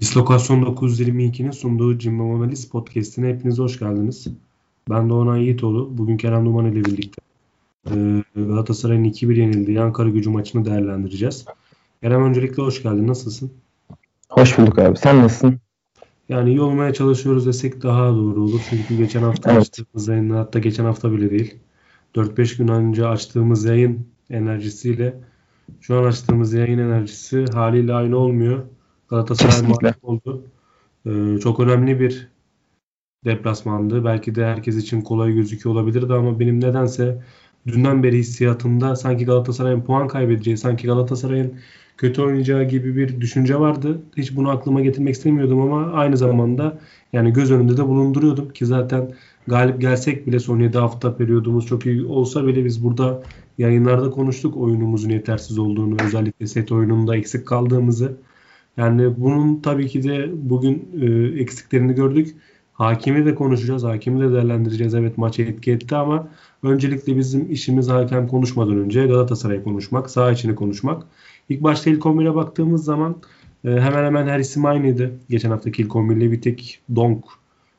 Dislokasyon 922'nin sunduğu Cimbom Analiz Podcast'ine hepiniz hoş geldiniz. Ben Doğan Yiğitoğlu. Bugün Kerem Duman ile birlikte e, Galatasaray'ın 2-1 yenildiği Ankara gücü maçını değerlendireceğiz. Kerem öncelikle hoş geldin. Nasılsın? Hoş bulduk abi. Sen nasılsın? Yani iyi olmaya çalışıyoruz desek daha doğru olur. Çünkü geçen hafta evet. açtığımız yayın hatta geçen hafta bile değil. 4-5 gün önce açtığımız yayın enerjisiyle şu an açtığımız yayın enerjisi haliyle aynı olmuyor. Galatasaray mağlup oldu. Ee, çok önemli bir deplasmandı. Belki de herkes için kolay gözüküyor olabilirdi ama benim nedense dünden beri hissiyatımda sanki Galatasaray'ın puan kaybedeceği, sanki Galatasaray'ın kötü oynayacağı gibi bir düşünce vardı. Hiç bunu aklıma getirmek istemiyordum ama aynı zamanda yani göz önünde de bulunduruyordum ki zaten galip gelsek bile son 7 hafta periyodumuz çok iyi olsa bile biz burada yayınlarda konuştuk oyunumuzun yetersiz olduğunu, özellikle set oyununda eksik kaldığımızı. Yani bunun tabii ki de bugün e, eksiklerini gördük. Hakimi de konuşacağız. Hakimi de değerlendireceğiz. Evet maça etki etti ama öncelikle bizim işimiz hakem konuşmadan önce Galatasaray konuşmak, saha içini konuşmak. İlk başta ilk 11'e baktığımız zaman e, hemen hemen her isim aynıydı. Geçen haftaki ilk 11'le bir tek Donk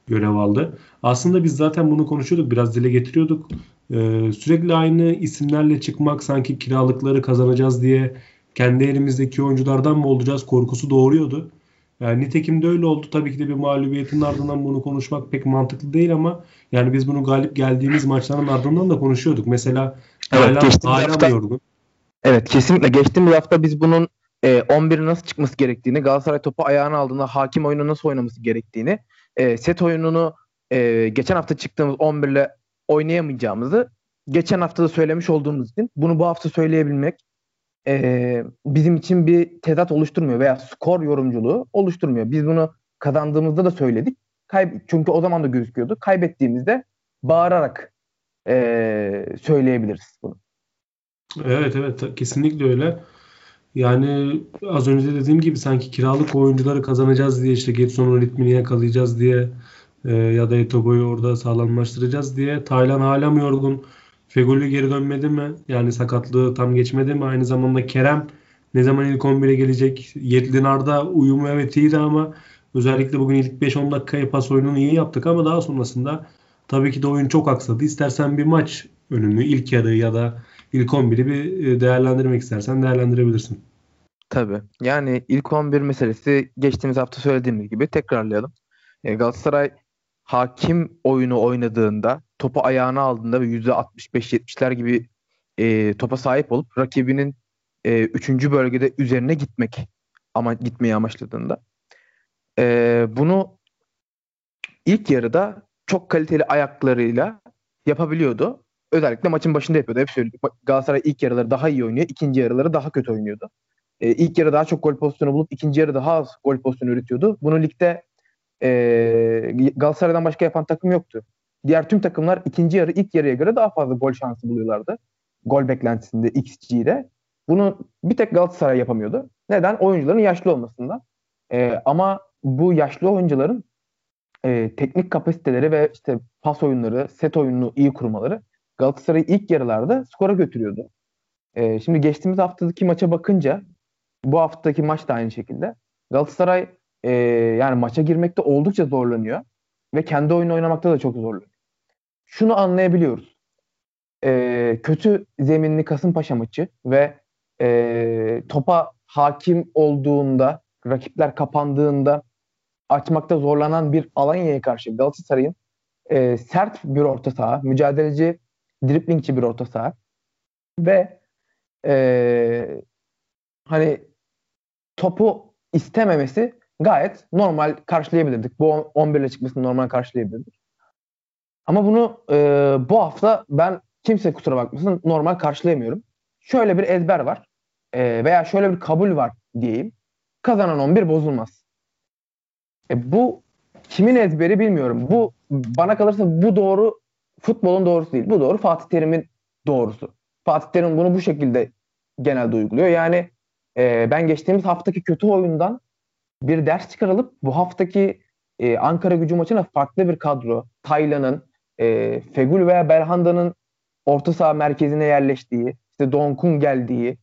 görev aldı. Aslında biz zaten bunu konuşuyorduk. Biraz dile getiriyorduk. E, sürekli aynı isimlerle çıkmak sanki kiralıkları kazanacağız diye kendi elimizdeki oyunculardan mı olacağız korkusu doğuruyordu. Yani nitekim de öyle oldu. Tabii ki de bir mağlubiyetin ardından bunu konuşmak pek mantıklı değil ama yani biz bunu galip geldiğimiz maçların ardından da konuşuyorduk. Mesela evet, hala, hafta, yorgun. Evet kesinlikle. Geçtiğimiz hafta biz bunun e, 11'i nasıl çıkması gerektiğini, Galatasaray topu ayağına aldığında hakim oyunu nasıl oynaması gerektiğini, e, set oyununu e, geçen hafta çıktığımız 11 ile oynayamayacağımızı geçen hafta da söylemiş olduğumuz için bunu bu hafta söyleyebilmek e, bizim için bir tezat oluşturmuyor veya skor yorumculuğu oluşturmuyor. Biz bunu kazandığımızda da söyledik. Kayb çünkü o zaman da gözüküyordu. Kaybettiğimizde bağırarak e, söyleyebiliriz bunu. Evet evet kesinlikle öyle. Yani az önce dediğim gibi sanki kiralık oyuncuları kazanacağız diye işte Getson'un ritmini yakalayacağız diye e, ya da Etobo'yu orada sağlamlaştıracağız diye. Taylan hala mı yorgun? Feguli geri dönmedi mi? Yani sakatlığı tam geçmedi mi? Aynı zamanda Kerem ne zaman ilk 11'e gelecek? Yedlinar'da uyumu evet iyiydi ama özellikle bugün ilk 5-10 dakikayı pas oyununu iyi yaptık ama daha sonrasında tabii ki de oyun çok aksadı. İstersen bir maç önünü ilk yarı ya da ilk 11'i bir e, değerlendirmek istersen değerlendirebilirsin. Tabii. Yani ilk 11 meselesi geçtiğimiz hafta söylediğimiz gibi tekrarlayalım. E, Galatasaray hakim oyunu oynadığında topu ayağına aldığında ve %65-70'ler gibi e, topa sahip olup rakibinin e, üçüncü bölgede üzerine gitmek ama gitmeyi amaçladığında e, bunu ilk yarıda çok kaliteli ayaklarıyla yapabiliyordu. Özellikle maçın başında yapıyordu. Hep söyledik. Galatasaray ilk yarıları daha iyi oynuyor. ikinci yarıları daha kötü oynuyordu. E, ilk yarı daha çok gol pozisyonu bulup ikinci yarı daha az gol pozisyonu üretiyordu. Bunu ligde e, Galatasaray'dan başka yapan takım yoktu. Diğer tüm takımlar ikinci yarı ilk yarıya göre daha fazla gol şansı buluyorlardı. Gol beklentisinde XG'de. Bunu bir tek Galatasaray yapamıyordu. Neden? Oyuncuların yaşlı olmasından. E, ama bu yaşlı oyuncuların e, teknik kapasiteleri ve işte pas oyunları, set oyununu iyi kurmaları Galatasaray'ı ilk yarılarda skora götürüyordu. E, şimdi geçtiğimiz haftaki maça bakınca bu haftaki maç da aynı şekilde. Galatasaray e, yani maça girmekte oldukça zorlanıyor ve kendi oyunu oynamakta da çok zorlanıyor. Şunu anlayabiliyoruz. E, kötü zeminli Kasımpaşa maçı ve e, topa hakim olduğunda, rakipler kapandığında açmakta zorlanan bir Alanya'ya karşı Galatasaray'ın e, sert bir orta saha, mücadeleci, driplingçi bir orta saha ve e, hani topu istememesi gayet normal karşılayabilirdik. Bu 11 ile çıkmasını normal karşılayabilirdik. Ama bunu e, bu hafta ben kimse kusura bakmasın normal karşılayamıyorum. Şöyle bir ezber var e, veya şöyle bir kabul var diyeyim. Kazanan 11 bozulmaz. E, bu kimin ezberi bilmiyorum. Bu bana kalırsa bu doğru futbolun doğrusu değil. Bu doğru Fatih Terim'in doğrusu. Fatih Terim bunu bu şekilde genelde uyguluyor. Yani e, ben geçtiğimiz haftaki kötü oyundan bir ders çıkarılıp bu haftaki e, Ankara gücü maçına farklı bir kadro, Taylan'ın, e, Fegül veya Belhanda'nın orta saha merkezine yerleştiği, işte Donk'un geldiği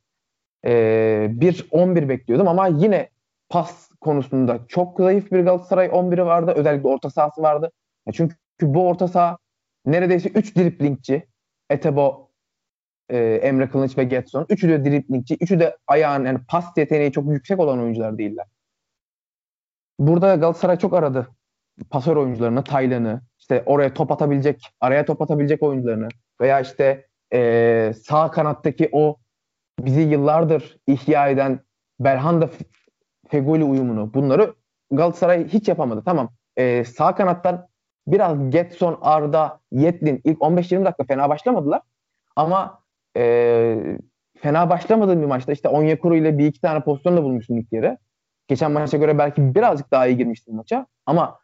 e, bir 11 bekliyordum ama yine pas konusunda çok zayıf bir Galatasaray 11'i vardı. Özellikle orta sahası vardı. Çünkü bu orta saha neredeyse 3 driplingçi. Etebo, e, Emre Kılıç ve Getson. Üçü de driplingçi. Üçü de ayağın yani pas yeteneği çok yüksek olan oyuncular değiller. Burada Galatasaray çok aradı. Pasör oyuncularını, Taylan'ı, işte oraya top atabilecek, araya top atabilecek oyuncularını veya işte e, sağ kanattaki o bizi yıllardır ihya eden Belhanda Fegoli uyumunu bunları Galatasaray hiç yapamadı. Tamam e, sağ kanattan biraz Getson, Arda, Yetlin ilk 15-20 dakika fena başlamadılar. Ama e, fena başlamadığım bir maçta işte Onyekuru ile bir iki tane pozisyon da bulmuştum ilk yarı. Geçen maça göre belki birazcık daha iyi girmiştim maça. Ama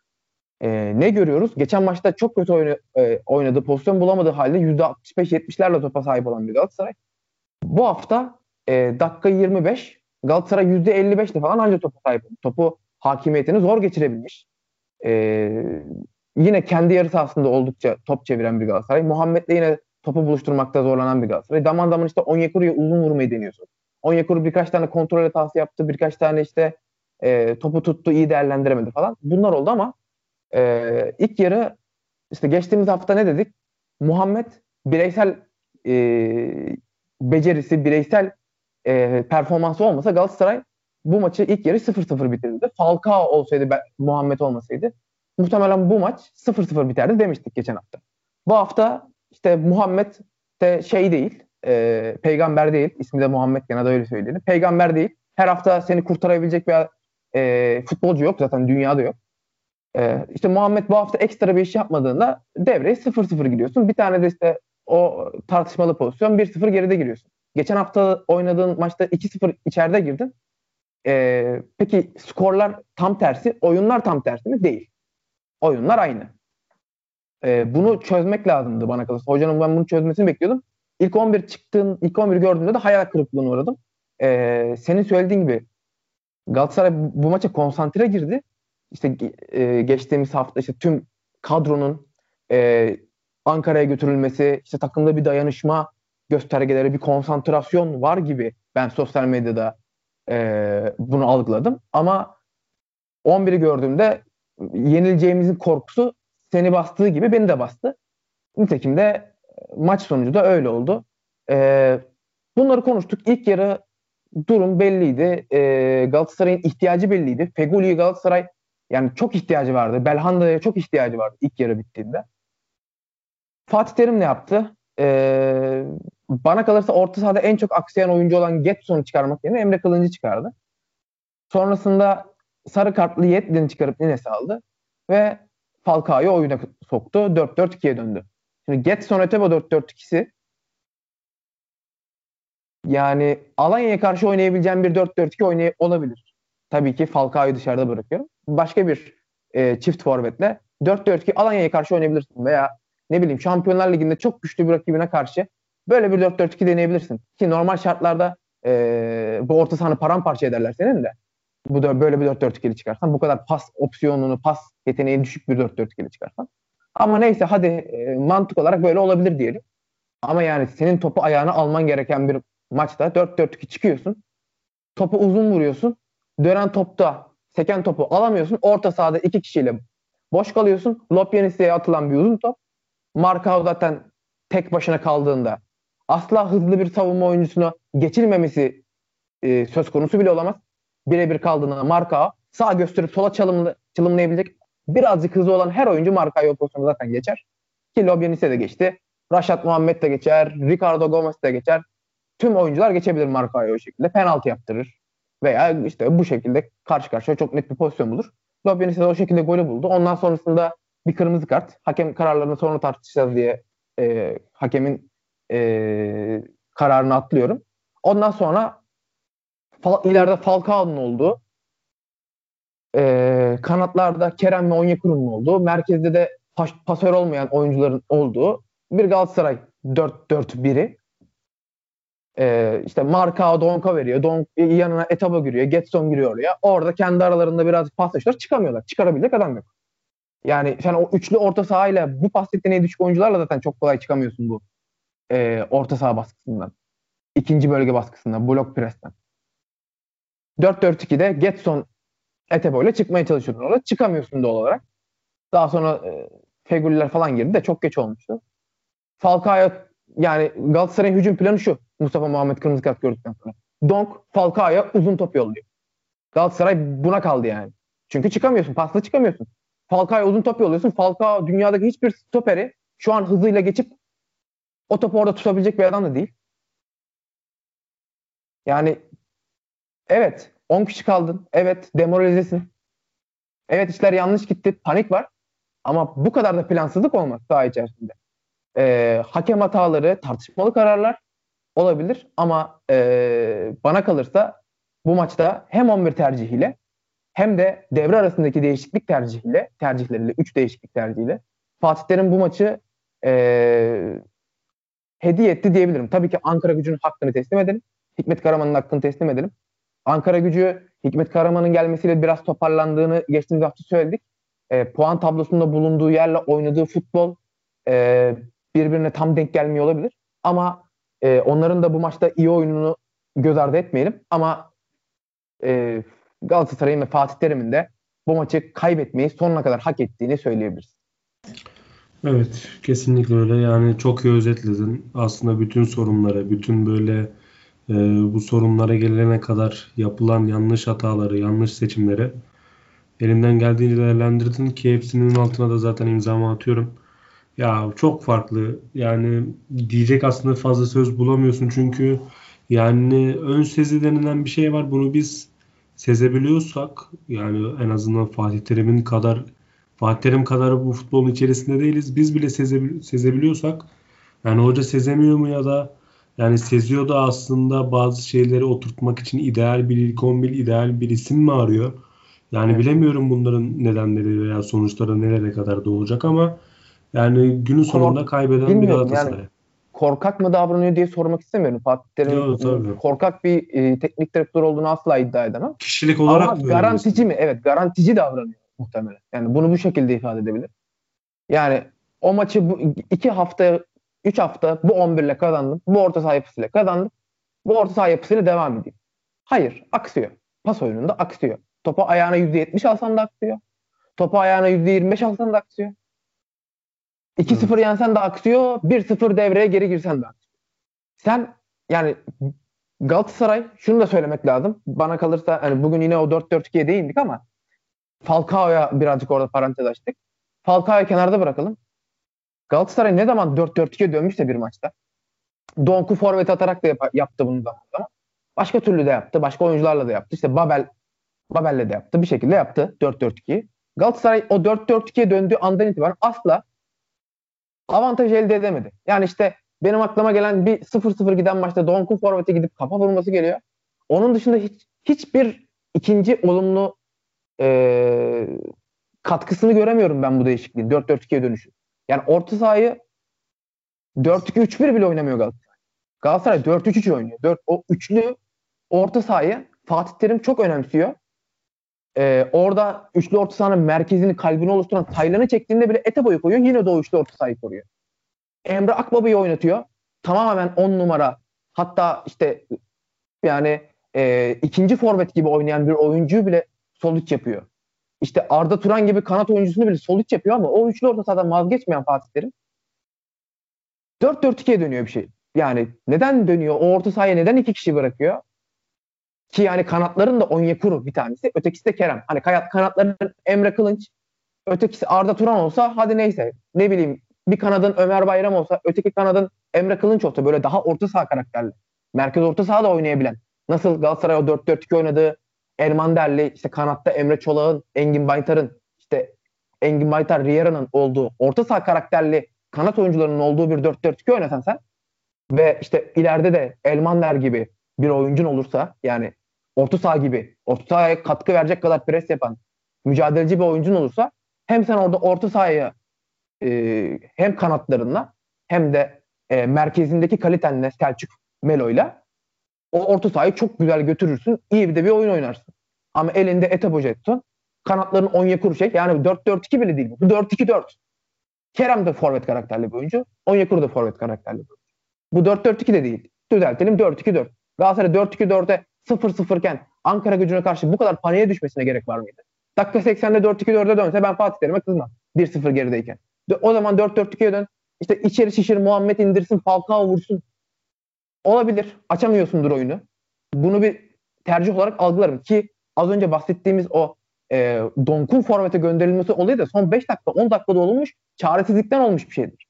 e, ne görüyoruz? Geçen maçta çok kötü oyna, e, oynadı. Pozisyon bulamadığı halde %65-70'lerle topa sahip olan bir Galatasaray. Bu hafta e, dakika 25 Galatasaray %55'te falan ancak topa sahip. Topu hakimiyetini zor geçirebilmiş. E, yine kendi yarı sahasında oldukça top çeviren bir Galatasaray. Muhammed'le yine topu buluşturmakta zorlanan bir Galatasaray. Zaman zaman işte Onyekuru'ya uzun vurmayı deniyorsun. Onyekuru birkaç tane kontrol hatası yaptı. Birkaç tane işte e, topu tuttu, iyi değerlendiremedi falan. Bunlar oldu ama e, ilk yarı işte geçtiğimiz hafta ne dedik? Muhammed bireysel e, becerisi, bireysel e, performansı olmasa Galatasaray bu maçı ilk yarı 0-0 bitirdi. Falcao olsaydı Muhammed olmasaydı muhtemelen bu maç 0-0 biterdi demiştik geçen hafta. Bu hafta işte Muhammed de şey değil, e, peygamber değil. İsmi de Muhammed gene de öyle söyleyelim. Peygamber değil. Her hafta seni kurtarabilecek bir e, futbolcu yok. Zaten dünyada yok. E, işte Muhammed bu hafta ekstra bir iş yapmadığında devreye 0-0 gidiyorsun. Bir tane de işte o tartışmalı pozisyon 1-0 geride giriyorsun. Geçen hafta oynadığın maçta 2-0 içeride girdin. E, peki skorlar tam tersi, oyunlar tam tersi mi? Değil. Oyunlar aynı. E, bunu çözmek lazımdı bana kalırsa. Hocanın ben bunu çözmesini bekliyordum. İlk 11 çıktığın, ilk 11 gördüğümde de hayal kırıklığına uğradım. E, senin söylediğin gibi Galatasaray bu, bu maça konsantre girdi. İşte e, geçtiğimiz hafta işte tüm kadronun e, Ankara'ya götürülmesi, işte takımda bir dayanışma göstergeleri, bir konsantrasyon var gibi ben sosyal medyada e, bunu algıladım. Ama 11'i gördüğümde yenileceğimizin korkusu seni bastığı gibi beni de bastı. Nitekim de e, maç sonucu da öyle oldu. E, bunları konuştuk. İlk yarı durum belliydi. E, Galatasaray'ın ihtiyacı belliydi. Fegoli'yi Galatasaray yani çok ihtiyacı vardı. Belhanda'ya çok ihtiyacı vardı ilk yarı bittiğinde. Fatih Terim ne yaptı? Ee, bana kalırsa orta sahada en çok aksayan oyuncu olan Getson'u çıkarmak yerine Emre Kılıncı çıkardı. Sonrasında sarı kartlı Yetlin'i çıkarıp Nines'i aldı. Ve Falcao'yu oyuna soktu. 4-4-2'ye döndü. Şimdi Getson Ötebo 4-4-2'si yani Alanya'ya karşı oynayabileceğim bir 4-4-2 oynay olabilir. Tabii ki Falcao'yu dışarıda bırakıyorum. Başka bir e, çift forvetle 4-4-2 Alanya'ya karşı oynayabilirsin veya ne bileyim Şampiyonlar Ligi'nde çok güçlü bir rakibine karşı böyle bir 4-4-2 deneyebilirsin. Ki normal şartlarda e, bu orta sahanı paramparça ederler senin de. Bu da böyle bir 4-4-2'li çıkarsan bu kadar pas opsiyonunu, pas yeteneği düşük bir 4-4-2'li çıkarsan. Ama neyse hadi e, mantık olarak böyle olabilir diyelim. Ama yani senin topu ayağına alman gereken bir maçta 4-4-2 çıkıyorsun. Topu uzun vuruyorsun. Dönen topta seken topu alamıyorsun. Orta sahada iki kişiyle boş kalıyorsun. Lopyenis'e atılan bir uzun top. Markao zaten tek başına kaldığında asla hızlı bir savunma oyuncusunu geçirmemesi e, söz konusu bile olamaz. Birebir kaldığında Markao sağ gösterip sola çalımlı, çalımlayabilecek birazcık hızlı olan her oyuncu Markao'yu pozisyonu zaten geçer. Ki Lobyanis'e de geçti. Raşat Muhammed de geçer. Ricardo Gomez de geçer. Tüm oyuncular geçebilir Markao'yu o şekilde. Penaltı yaptırır. Veya işte bu şekilde karşı karşıya çok net bir pozisyon bulur. Lobyanis'e de o şekilde golü buldu. Ondan sonrasında bir kırmızı kart. Hakem kararlarını sonra tartışacağız diye e, hakemin e, kararını atlıyorum. Ondan sonra fal, ileride Falcao'nun olduğu e, kanatlarda Kerem ve Onyekuru'nun olduğu, merkezde de pas, pasör olmayan oyuncuların olduğu bir Galatasaray 4-4-1'i e, işte Marka Donka veriyor. Donk yanına Etaba giriyor. Getson giriyor oraya. Orada kendi aralarında biraz paslaşıyorlar. Çıkamıyorlar. Çıkarabilecek adam yok. Yani sen o üçlü orta sahayla bu pas yeteneği düşük oyuncularla zaten çok kolay çıkamıyorsun bu e, orta saha baskısından. İkinci bölge baskısından, blok presten. 4-4-2'de Getson Etebo çıkmaya çalışıyordun orada. Çıkamıyorsun doğal olarak. Daha sonra e, Fegüliler falan girdi de çok geç olmuştu. Falcao'ya yani Galatasaray'ın hücum planı şu. Mustafa Muhammed kırmızı kart gördükten sonra. Donk Falcao'ya uzun top yolluyor. Galatasaray buna kaldı yani. Çünkü çıkamıyorsun. Pasla çıkamıyorsun. Falcao'ya uzun top yolluyorsun. Falcao dünyadaki hiçbir stoperi şu an hızıyla geçip o topu orada tutabilecek bir adam da değil. Yani evet 10 kişi kaldın. Evet demoralizesin. Evet işler yanlış gitti. Panik var. Ama bu kadar da plansızlık olmaz saha içerisinde. Ee, hakem hataları, tartışmalı kararlar olabilir. Ama e, bana kalırsa bu maçta hem 11 tercihiyle hem de devre arasındaki değişiklik tercihiyle, tercihleriyle, 3 değişiklik tercihiyle Fatih Terim bu maçı e, hediye etti diyebilirim. Tabii ki Ankara gücünün hakkını teslim edelim. Hikmet Karaman'ın hakkını teslim edelim. Ankara gücü Hikmet Karaman'ın gelmesiyle biraz toparlandığını geçtiğimiz hafta söyledik. E, puan tablosunda bulunduğu yerle oynadığı futbol e, birbirine tam denk gelmiyor olabilir. Ama e, onların da bu maçta iyi oyununu göz ardı etmeyelim. Ama e, Galatasaray'ın ve Fatih Terim'in de bu maçı kaybetmeyi sonuna kadar hak ettiğini söyleyebiliriz. Evet, kesinlikle öyle. Yani çok iyi özetledin. Aslında bütün sorunları, bütün böyle e, bu sorunlara gelene kadar yapılan yanlış hataları, yanlış seçimleri elimden geldiğince değerlendirdin ki hepsinin altına da zaten imzamı atıyorum. Ya çok farklı. Yani diyecek aslında fazla söz bulamıyorsun çünkü yani ön sezi denilen bir şey var. Bunu biz sezebiliyorsak yani en azından Fatih Terim'in kadar Fatih Terim kadar bu futbolun içerisinde değiliz. Biz bile sezebil sezebiliyorsak yani hoca sezemiyor mu ya da yani seziyor da aslında bazı şeyleri oturtmak için ideal bir ilk 11, ideal bir isim mi arıyor? Yani bilemiyorum bunların nedenleri veya sonuçları nereye kadar da olacak ama yani günün sonunda kaybeden bir Galatasaray. Yani korkak mı davranıyor diye sormak istemiyorum. Fatih Terim'in korkak bir e, teknik direktör olduğunu asla iddia edemem. Kişilik olarak Ama garantici mi? Evet garantici davranıyor muhtemelen. Yani bunu bu şekilde ifade edebilir. Yani o maçı bu iki hafta, üç hafta bu 11 ile kazandım. Bu orta saha yapısıyla kazandım. Bu orta saha yapısıyla devam edeyim. Hayır, aksıyor. Pas oyununda aksıyor. Topu ayağına %70 alsan da aksıyor. Topu ayağına %25 alsan da aksıyor. 2-0 evet. yensen de aksıyor. 1-0 devreye geri girsen de aksıyor. Sen yani Galatasaray şunu da söylemek lazım. Bana kalırsa hani bugün yine o 4-4-2'ye değindik ama Falcao'ya birazcık orada parantez açtık. Falcao'yu kenarda bırakalım. Galatasaray ne zaman 4-4-2'ye dönmüşse bir maçta Donk'u forvet atarak da yap- yaptı bunu da. Başka türlü de yaptı. Başka oyuncularla da yaptı. İşte Babel Babel'le de yaptı. Bir şekilde yaptı 4-4-2'yi. Galatasaray o 4-4-2'ye döndüğü andan itibaren asla avantaj elde edemedi. Yani işte benim aklıma gelen bir 0-0 giden maçta Donk'un forvete gidip kafa vurması geliyor. Onun dışında hiç hiçbir ikinci olumlu e, katkısını göremiyorum ben bu değişikliğin. 4-4-2'ye dönüşü. Yani orta sahayı 4-2-3-1 bile oynamıyor Galatasaray. Galatasaray 4-3-3 oynuyor. 4, o üçlü orta sahayı Fatih Terim çok önemsiyor. Ee, orada üçlü orta sahanın merkezini, kalbini oluşturan Taylan'ı çektiğinde bile ete boyu koyuyor. Yine de o üçlü orta sahayı koruyor. Emre Akbaba'yı oynatıyor. Tamamen 10 numara. Hatta işte yani e, ikinci forvet gibi oynayan bir oyuncuyu bile sol iç yapıyor. İşte Arda Turan gibi kanat oyuncusunu bile sol iç yapıyor ama o üçlü orta sahadan vazgeçmeyen Fatih Terim 4-4-2'ye dönüyor bir şey. Yani neden dönüyor? O orta sahaya neden iki kişi bırakıyor? Ki yani kanatların da Onyekuru bir tanesi. Ötekisi de Kerem. Hani kanatların Emre Kılınç. Ötekisi Arda Turan olsa hadi neyse. Ne bileyim bir kanadın Ömer Bayram olsa öteki kanadın Emre Kılınç olsa böyle daha orta saha karakterli. Merkez orta saha da oynayabilen. Nasıl Galatasaray o 4-4-2 oynadığı Erman Derli, işte kanatta Emre Çolak'ın, Engin Baytar'ın, işte Engin Baytar, Riera'nın olduğu orta saha karakterli kanat oyuncularının olduğu bir 4-4-2 oynasan sen ve işte ileride de Elmander gibi bir oyuncun olursa yani orta saha gibi orta sahaya katkı verecek kadar pres yapan mücadeleci bir oyuncun olursa hem sen orada orta sahaya e, hem kanatlarınla hem de e, merkezindeki kalitenle Selçuk Melo'yla o orta sahayı çok güzel götürürsün. İyi bir de bir oyun oynarsın. Ama elinde Etebo Jetson. Kanatların Onyekuru şey. Yani 4-4-2 bile değil. Bu 4-2-4. Kerem de forvet karakterli bir oyuncu. Onyekuru da forvet karakterli bir oyuncu. Bu 4-4-2 de değil. Düzeltelim 4-2-4. Galatasaray 4-2-4'e 0-0 iken Ankara gücüne karşı bu kadar paniğe düşmesine gerek var mıydı? Dakika 80'de 4-2-4'e dönse ben Fatih Terim'e kızmam. 1-0 gerideyken. O zaman 4-4-2'ye dön. İşte içeri şişir Muhammed indirsin Falcao vursun. Olabilir. Açamıyorsundur oyunu. Bunu bir tercih olarak algılarım ki az önce bahsettiğimiz o e, Donk'un forvete gönderilmesi olayı da son 5 dakika 10 dakikada olmuş çaresizlikten olmuş bir şeydir.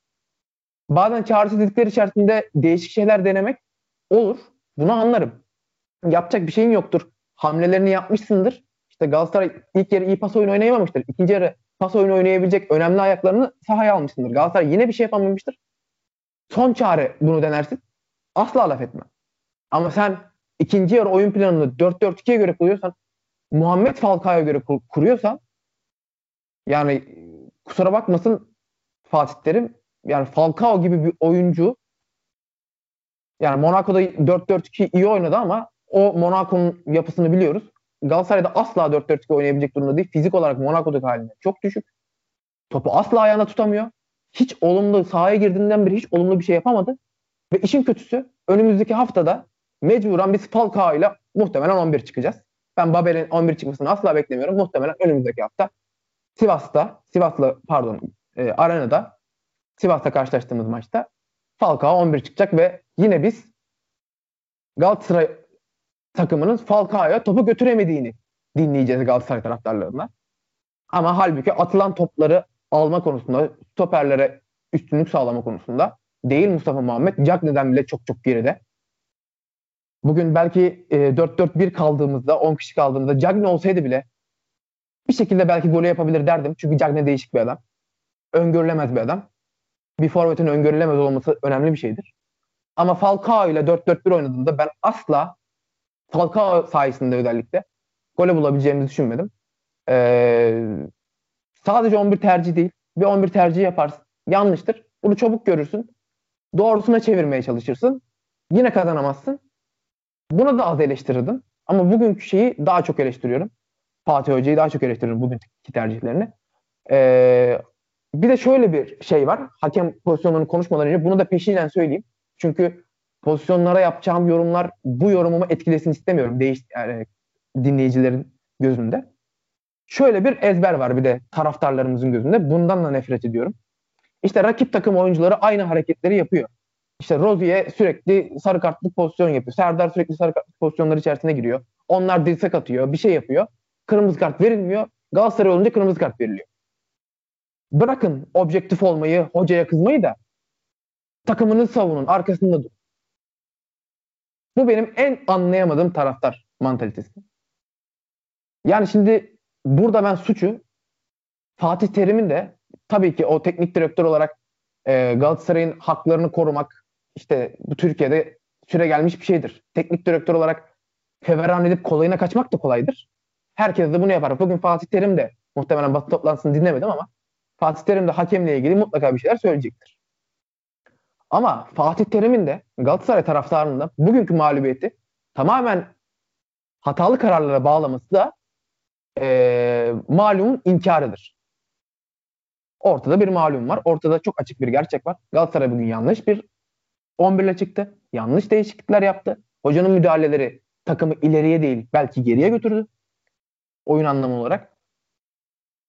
Bazen çaresizlikler içerisinde değişik şeyler denemek olur. Bunu anlarım. Yapacak bir şeyin yoktur. Hamlelerini yapmışsındır. İşte Galatasaray ilk yarı iyi pas oyunu oynayamamıştır. İkinci yarı pas oyunu oynayabilecek önemli ayaklarını sahaya almışsındır. Galatasaray yine bir şey yapamamıştır. Son çare bunu denersin. Asla laf etmem. Ama sen ikinci yarı oyun planını 4-4-2'ye göre kuruyorsan Muhammed Falcao'ya göre kur- kuruyorsan yani kusura bakmasın Fatih Terim yani Falcao gibi bir oyuncu yani Monaco'da 4-4-2 iyi oynadı ama o Monaco'nun yapısını biliyoruz. Galatasaray'da asla 4-4-2 oynayabilecek durumda değil. Fizik olarak Monaco'daki halinde çok düşük. Topu asla ayağına tutamıyor. Hiç olumlu sahaya girdiğinden beri hiç olumlu bir şey yapamadı. Ve işin kötüsü önümüzdeki haftada mecburen biz Falcao ile muhtemelen 11 çıkacağız. Ben Babel'in 11 çıkmasını asla beklemiyorum. Muhtemelen önümüzdeki hafta Sivas'ta, Sivas'la pardon e, Arena'da Sivas'ta karşılaştığımız maçta Falcao 11 çıkacak ve yine biz Galatasaray takımının Falcao'ya topu götüremediğini dinleyeceğiz Galatasaray taraftarlarına. Ama halbuki atılan topları alma konusunda, stoperlere üstünlük sağlama konusunda değil Mustafa Muhammed. Cagney'den bile çok çok geride. Bugün belki e, 4-4-1 kaldığımızda, 10 kişi kaldığımızda Cagney olsaydı bile bir şekilde belki golü yapabilir derdim. Çünkü Cagney değişik bir adam. Öngörülemez bir adam. Bir forvetin öngörülemez olması önemli bir şeydir. Ama Falcao ile 4-4-1 oynadığında ben asla Falcao sayesinde özellikle gole bulabileceğimizi düşünmedim. Ee, sadece 11 tercih değil. Bir 11 tercih yaparsın. Yanlıştır. Bunu çabuk görürsün. Doğrusuna çevirmeye çalışırsın. Yine kazanamazsın. Bunu da az eleştirirdim. Ama bugünkü şeyi daha çok eleştiriyorum. Fatih Hoca'yı daha çok eleştiriyorum bugünkü tercihlerini. Ee, bir de şöyle bir şey var. Hakem pozisyonlarını konuşmadan önce bunu da peşinden söyleyeyim. Çünkü pozisyonlara yapacağım yorumlar bu yorumumu etkilesin istemiyorum değiş yani dinleyicilerin gözünde. Şöyle bir ezber var bir de taraftarlarımızın gözünde. Bundan da nefret ediyorum. İşte rakip takım oyuncuları aynı hareketleri yapıyor. İşte Rozier sürekli sarı kartlı pozisyon yapıyor. Serdar sürekli sarı kartlı pozisyonlar içerisine giriyor. Onlar dirsek atıyor, bir şey yapıyor. Kırmızı kart verilmiyor. Galatasaray olunca kırmızı kart veriliyor. Bırakın objektif olmayı, hocaya kızmayı da takımını savunun, arkasında dur. Bu benim en anlayamadığım taraftar mantalitesi. Yani şimdi burada ben suçu Fatih Terim'in de tabii ki o teknik direktör olarak e, Galatasaray'ın haklarını korumak işte bu Türkiye'de süre gelmiş bir şeydir. Teknik direktör olarak feveran edip kolayına kaçmak da kolaydır. Herkes de bunu yapar. Bugün Fatih Terim de muhtemelen basın toplantısını dinlemedim ama Fatih Terim de hakemle ilgili mutlaka bir şeyler söyleyecektir. Ama Fatih Terim'in de Galatasaray taraftarının da bugünkü mağlubiyeti tamamen hatalı kararlara bağlaması da e, malumun inkarıdır. Ortada bir malum var. Ortada çok açık bir gerçek var. Galatasaray bugün yanlış bir 11 ile çıktı. Yanlış değişiklikler yaptı. Hocanın müdahaleleri takımı ileriye değil belki geriye götürdü. Oyun anlamı olarak.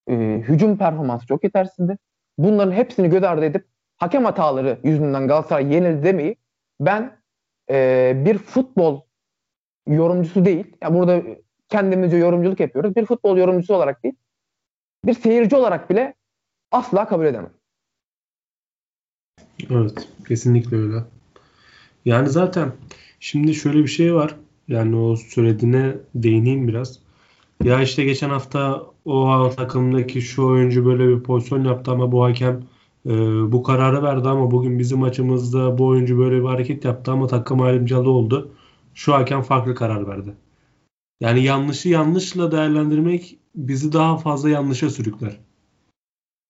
E, hücum performansı çok yetersizdi. Bunların hepsini göz ardı edip hakem hataları yüzünden Galatasaray yenildi demeyi ben e, bir futbol yorumcusu değil. Yani burada kendimizce yorumculuk yapıyoruz. Bir futbol yorumcusu olarak değil. Bir seyirci olarak bile asla kabul edemem. Evet. Kesinlikle öyle. Yani zaten şimdi şöyle bir şey var. Yani o söylediğine değineyim biraz. Ya işte geçen hafta o takımdaki şu oyuncu böyle bir pozisyon yaptı ama bu hakem e, bu kararı verdi ama bugün bizim maçımızda bu oyuncu böyle bir hareket yaptı ama takım ayrımcılığı oldu. Şu hakem farklı karar verdi. Yani yanlışı yanlışla değerlendirmek bizi daha fazla yanlışa sürükler.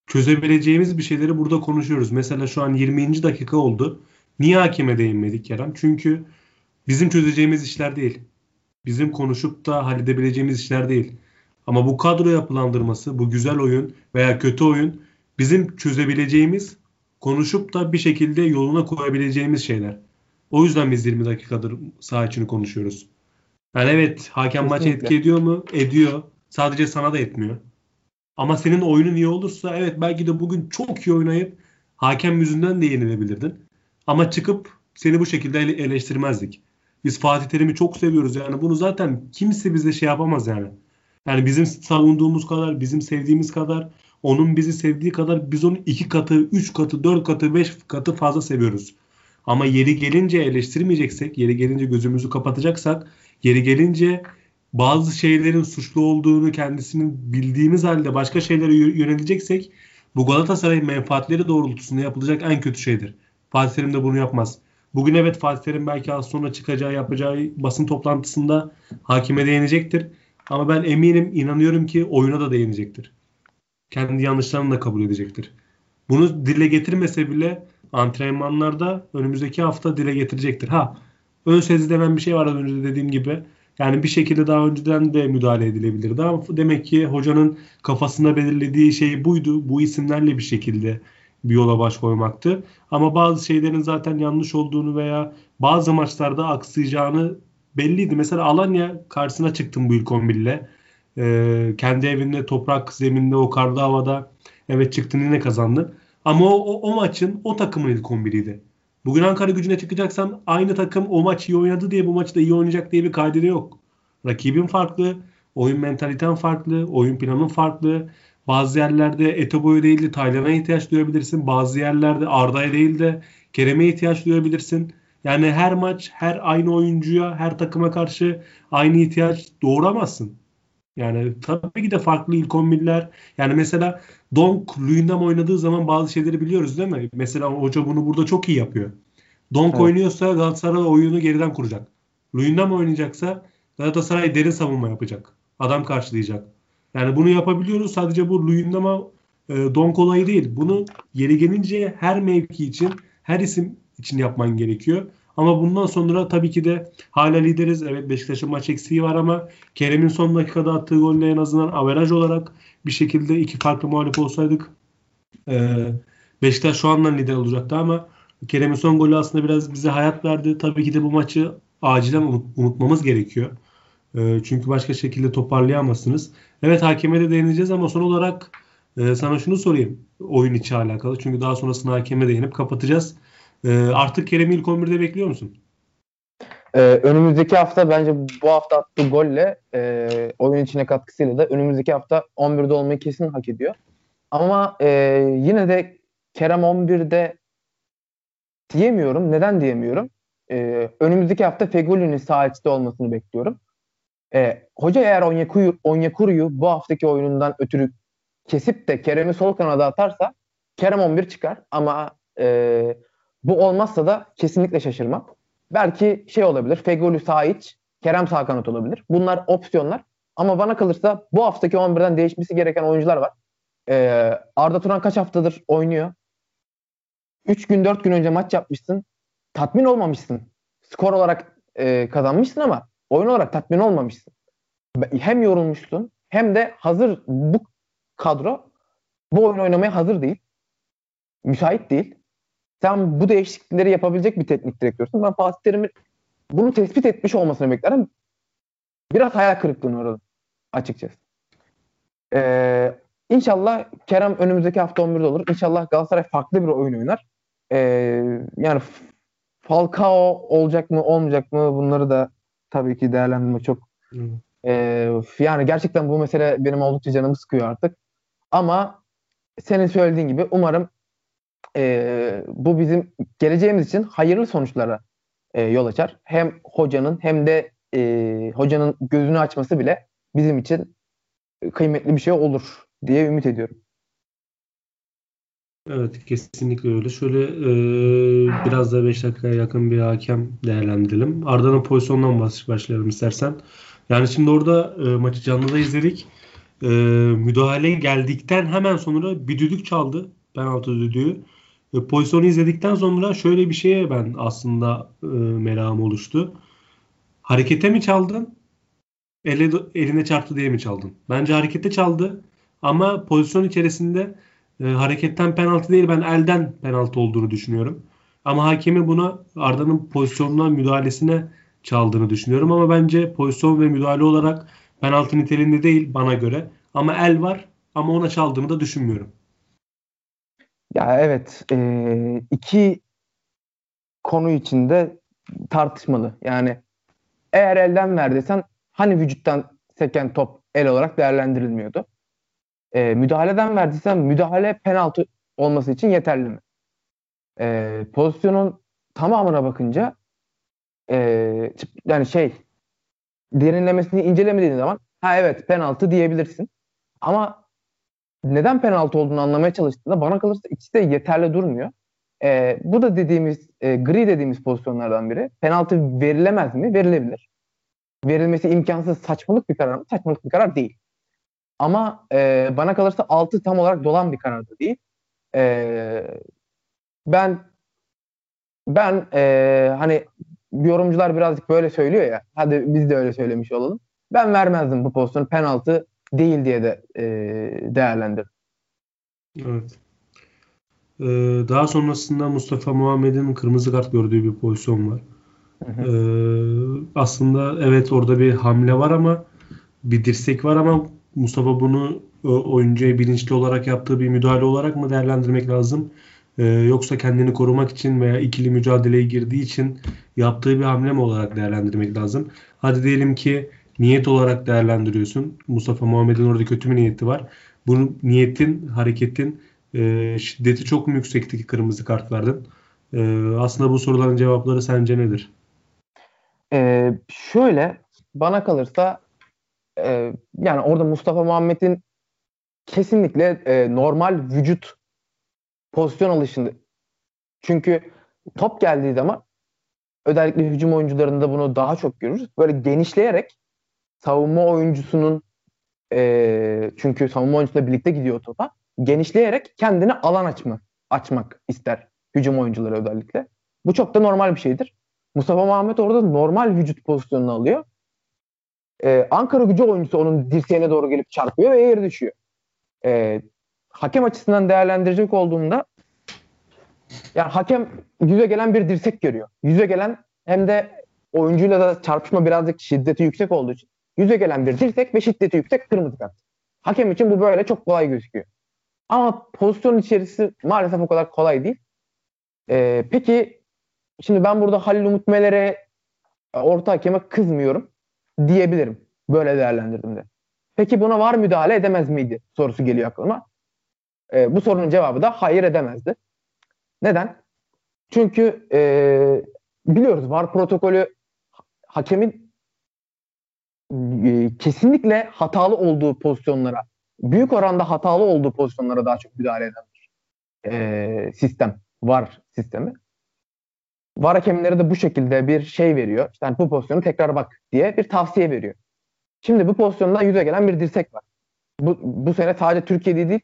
Çözebileceğimiz bir şeyleri burada konuşuyoruz. Mesela şu an 20. dakika oldu. Niye hakeme değinmedik Kerem? Çünkü bizim çözeceğimiz işler değil. Bizim konuşup da halledebileceğimiz işler değil. Ama bu kadro yapılandırması, bu güzel oyun veya kötü oyun bizim çözebileceğimiz, konuşup da bir şekilde yoluna koyabileceğimiz şeyler. O yüzden biz 20 dakikadır saha içini konuşuyoruz. Yani evet hakem maçı etki ediyor mu? Ediyor. Sadece sana da etmiyor. Ama senin oyunun iyi olursa evet belki de bugün çok iyi oynayıp hakem yüzünden de yenilebilirdin. Ama çıkıp seni bu şekilde eleştirmezdik. Biz Fatih Terim'i çok seviyoruz yani bunu zaten kimse bize şey yapamaz yani. Yani bizim savunduğumuz kadar, bizim sevdiğimiz kadar, onun bizi sevdiği kadar biz onu iki katı, üç katı, dört katı, beş katı fazla seviyoruz. Ama yeri gelince eleştirmeyeceksek, yeri gelince gözümüzü kapatacaksak, yeri gelince bazı şeylerin suçlu olduğunu kendisinin bildiğimiz halde başka şeylere yöneleceksek bu Galatasaray menfaatleri doğrultusunda yapılacak en kötü şeydir. Fatih Terim de bunu yapmaz. Bugün evet Fatih Terim belki az sonra çıkacağı yapacağı basın toplantısında hakime değinecektir. Ama ben eminim inanıyorum ki oyuna da değinecektir. Kendi yanlışlarını da kabul edecektir. Bunu dile getirmese bile antrenmanlarda önümüzdeki hafta dile getirecektir. Ha ön sezilenen bir şey var az önce dediğim gibi. Yani bir şekilde daha önceden de müdahale edilebilirdi ama demek ki hocanın kafasında belirlediği şey buydu. Bu isimlerle bir şekilde bir yola baş koymaktı. Ama bazı şeylerin zaten yanlış olduğunu veya bazı maçlarda aksayacağını belliydi. Mesela Alanya karşısına çıktım bu ilk 11'le. Ee, kendi evinde toprak zeminde o karlı havada evet çıktın yine kazandı. Ama o, o, o maçın o takımın ilk 11'iydi. Bugün Ankara gücüne çıkacaksan aynı takım o maç iyi oynadı diye bu maçı da iyi oynayacak diye bir kaydede yok. Rakibin farklı, oyun mentaliten farklı, oyun planın farklı. Bazı yerlerde Etobo'ya değil de Taylan'a ihtiyaç duyabilirsin. Bazı yerlerde Arda'ya değil de Kerem'e ihtiyaç duyabilirsin. Yani her maç her aynı oyuncuya, her takıma karşı aynı ihtiyaç doğuramazsın. Yani tabii ki de farklı ilk 11'ler. Yani mesela Donk Luyendam oynadığı zaman bazı şeyleri biliyoruz değil mi? Mesela hoca bunu burada çok iyi yapıyor. Donk evet. oynuyorsa Galatasaray oyunu geriden kuracak. Luyendam oynayacaksa Galatasaray derin savunma yapacak. Adam karşılayacak. Yani bunu yapabiliyoruz. Sadece bu Luyendam'a e, Donk olayı değil. Bunu yeri gelince her mevki için, her isim için yapman gerekiyor. Ama bundan sonra tabii ki de hala lideriz. Evet Beşiktaş'ın maç eksiği var ama Kerem'in son dakikada attığı golle en azından averaj olarak bir şekilde iki farklı muhalif olsaydık e, Beşiktaş şu andan lider olacaktı ama Kerem'in son golü aslında biraz bize hayat verdi. Tabii ki de bu maçı acilen unutmamız gerekiyor. E, çünkü başka şekilde toparlayamazsınız. Evet hakeme de değineceğiz ama son olarak e, sana şunu sorayım. Oyun içi alakalı. Çünkü daha sonrasında hakeme değinip kapatacağız. E, artık Kerem'i ilk 11'de bekliyor musun? Ee, önümüzdeki hafta bence bu hafta attığı golle e, oyun içine katkısıyla da önümüzdeki hafta 11'de olmayı kesin hak ediyor. Ama e, yine de Kerem 11'de diyemiyorum. Neden diyemiyorum? E, önümüzdeki hafta Fegoli'nin sağ olmasını bekliyorum. E, hoca eğer Onyekuru'yu Onyekuru bu haftaki oyunundan ötürü kesip de Kerem'i sol kanada atarsa Kerem 11 çıkar ama e, bu olmazsa da kesinlikle şaşırmam. Belki şey olabilir. Fegoli sağ iç, Kerem sağ olabilir. Bunlar opsiyonlar. Ama bana kalırsa bu haftaki 11'den değişmesi gereken oyuncular var. Ee, Arda Turan kaç haftadır oynuyor? 3 gün 4 gün önce maç yapmışsın. Tatmin olmamışsın. Skor olarak e, kazanmışsın ama oyun olarak tatmin olmamışsın. Hem yorulmuşsun hem de hazır bu kadro bu oyun oynamaya hazır değil. Müsait değil. Sen bu değişiklikleri yapabilecek bir teknik direktörsün. Ben Fatih Terim'in bunu tespit etmiş olmasını beklerim. Biraz hayal kırıklığına uğradım açıkçası. Ee, İnşallah Kerem önümüzdeki hafta 11'de olur. İnşallah Galatasaray farklı bir oyun oynar. Ee, yani Falcao olacak mı olmayacak mı bunları da tabii ki değerlendirmek çok hmm. e, yani gerçekten bu mesele benim oldukça canımı sıkıyor artık. Ama senin söylediğin gibi umarım e, bu bizim geleceğimiz için hayırlı sonuçlara e, yol açar. Hem hocanın hem de e, hocanın gözünü açması bile bizim için kıymetli bir şey olur diye ümit ediyorum. Evet kesinlikle öyle. Şöyle e, biraz da 5 dakikaya yakın bir hakem değerlendirelim. Arda'nın pozisyonundan baş, başlayalım istersen. Yani şimdi orada e, maçı canlıda izledik. E, müdahale geldikten hemen sonra bir düdük çaldı. Penaltı düdüğü. E, pozisyonu izledikten sonra şöyle bir şeye ben aslında e, merakım oluştu. Harekete mi çaldın? Elle, eline çarptı diye mi çaldın? Bence harekete çaldı. Ama pozisyon içerisinde e, hareketten penaltı değil ben elden penaltı olduğunu düşünüyorum. Ama hakemi buna Arda'nın pozisyonuna müdahalesine çaldığını düşünüyorum ama bence pozisyon ve müdahale olarak penaltı niteliğinde değil bana göre. Ama el var ama ona çaldığını da düşünmüyorum. Ya evet e, iki konu içinde tartışmalı. Yani eğer elden verdiysen hani vücuttan seken top el olarak değerlendirilmiyordu. E, müdahaleden verdiysen müdahale penaltı olması için yeterli mi? E, pozisyonun tamamına bakınca e, yani şey derinlemesini incelemediğin zaman ha evet penaltı diyebilirsin. Ama neden penaltı olduğunu anlamaya çalıştığında bana kalırsa ikisi de yeterli durmuyor. E, bu da dediğimiz e, gri dediğimiz pozisyonlardan biri. Penaltı verilemez mi? Verilebilir. Verilmesi imkansız saçmalık bir karar mı? Saçmalık bir karar değil. Ama e, bana kalırsa altı tam olarak dolan bir karar da değil. E, ben ben e, hani yorumcular birazcık böyle söylüyor ya. Hadi biz de öyle söylemiş olalım. Ben vermezdim bu pozisyonu penaltı değil diye de e, değerlendirdim. Evet. Ee, daha sonrasında Mustafa Muhammed'in kırmızı kart gördüğü bir pozisyon var. Hı hı. Ee, aslında evet orada bir hamle var ama bir dirsek var ama Mustafa bunu oyuncuya bilinçli olarak yaptığı bir müdahale olarak mı değerlendirmek lazım? Ee, yoksa kendini korumak için veya ikili mücadeleye girdiği için yaptığı bir hamle mi olarak değerlendirmek lazım? Hadi diyelim ki niyet olarak değerlendiriyorsun. Mustafa Muhammed'in orada kötü bir niyeti var. Bunun niyetin, hareketin e, şiddeti çok mu yüksekti ki kırmızı kart verdin? E, aslında bu soruların cevapları sence nedir? Ee, şöyle bana kalırsa e, yani orada Mustafa Muhammed'in kesinlikle e, normal vücut pozisyon alışında. Çünkü top geldiği zaman özellikle hücum oyuncularında bunu daha çok görürüz. Böyle genişleyerek savunma oyuncusunun e, çünkü savunma oyuncusuyla birlikte gidiyor topa. Genişleyerek kendine alan açma, açmak ister hücum oyuncuları özellikle. Bu çok da normal bir şeydir. Mustafa Muhammed orada normal vücut pozisyonunu alıyor. Ee, Ankara gücü oyuncusu onun dirseğine doğru gelip çarpıyor ve yere düşüyor. Ee, hakem açısından değerlendirecek olduğumda yani hakem yüze gelen bir dirsek görüyor. Yüze gelen hem de oyuncuyla da çarpışma birazcık şiddeti yüksek olduğu için yüze gelen bir dirsek ve şiddeti yüksek kırmızı kart. Hakem için bu böyle çok kolay gözüküyor. Ama pozisyon içerisi maalesef o kadar kolay değil. Ee, peki şimdi ben burada Halil Umut Meler'e orta hakeme kızmıyorum diyebilirim. Böyle değerlendirdim de. Peki buna var müdahale edemez miydi sorusu geliyor aklıma. Ee, bu sorunun cevabı da hayır edemezdi. Neden? Çünkü e, biliyoruz var protokolü hakemin e, kesinlikle hatalı olduğu pozisyonlara, büyük oranda hatalı olduğu pozisyonlara daha çok müdahale eden bir e, sistem, var sistemi. Var hakemlere de bu şekilde bir şey veriyor. İşte yani bu pozisyonu tekrar bak diye bir tavsiye veriyor. Şimdi bu pozisyonda yüze gelen bir dirsek var. Bu, bu sene sadece Türkiye'de değil,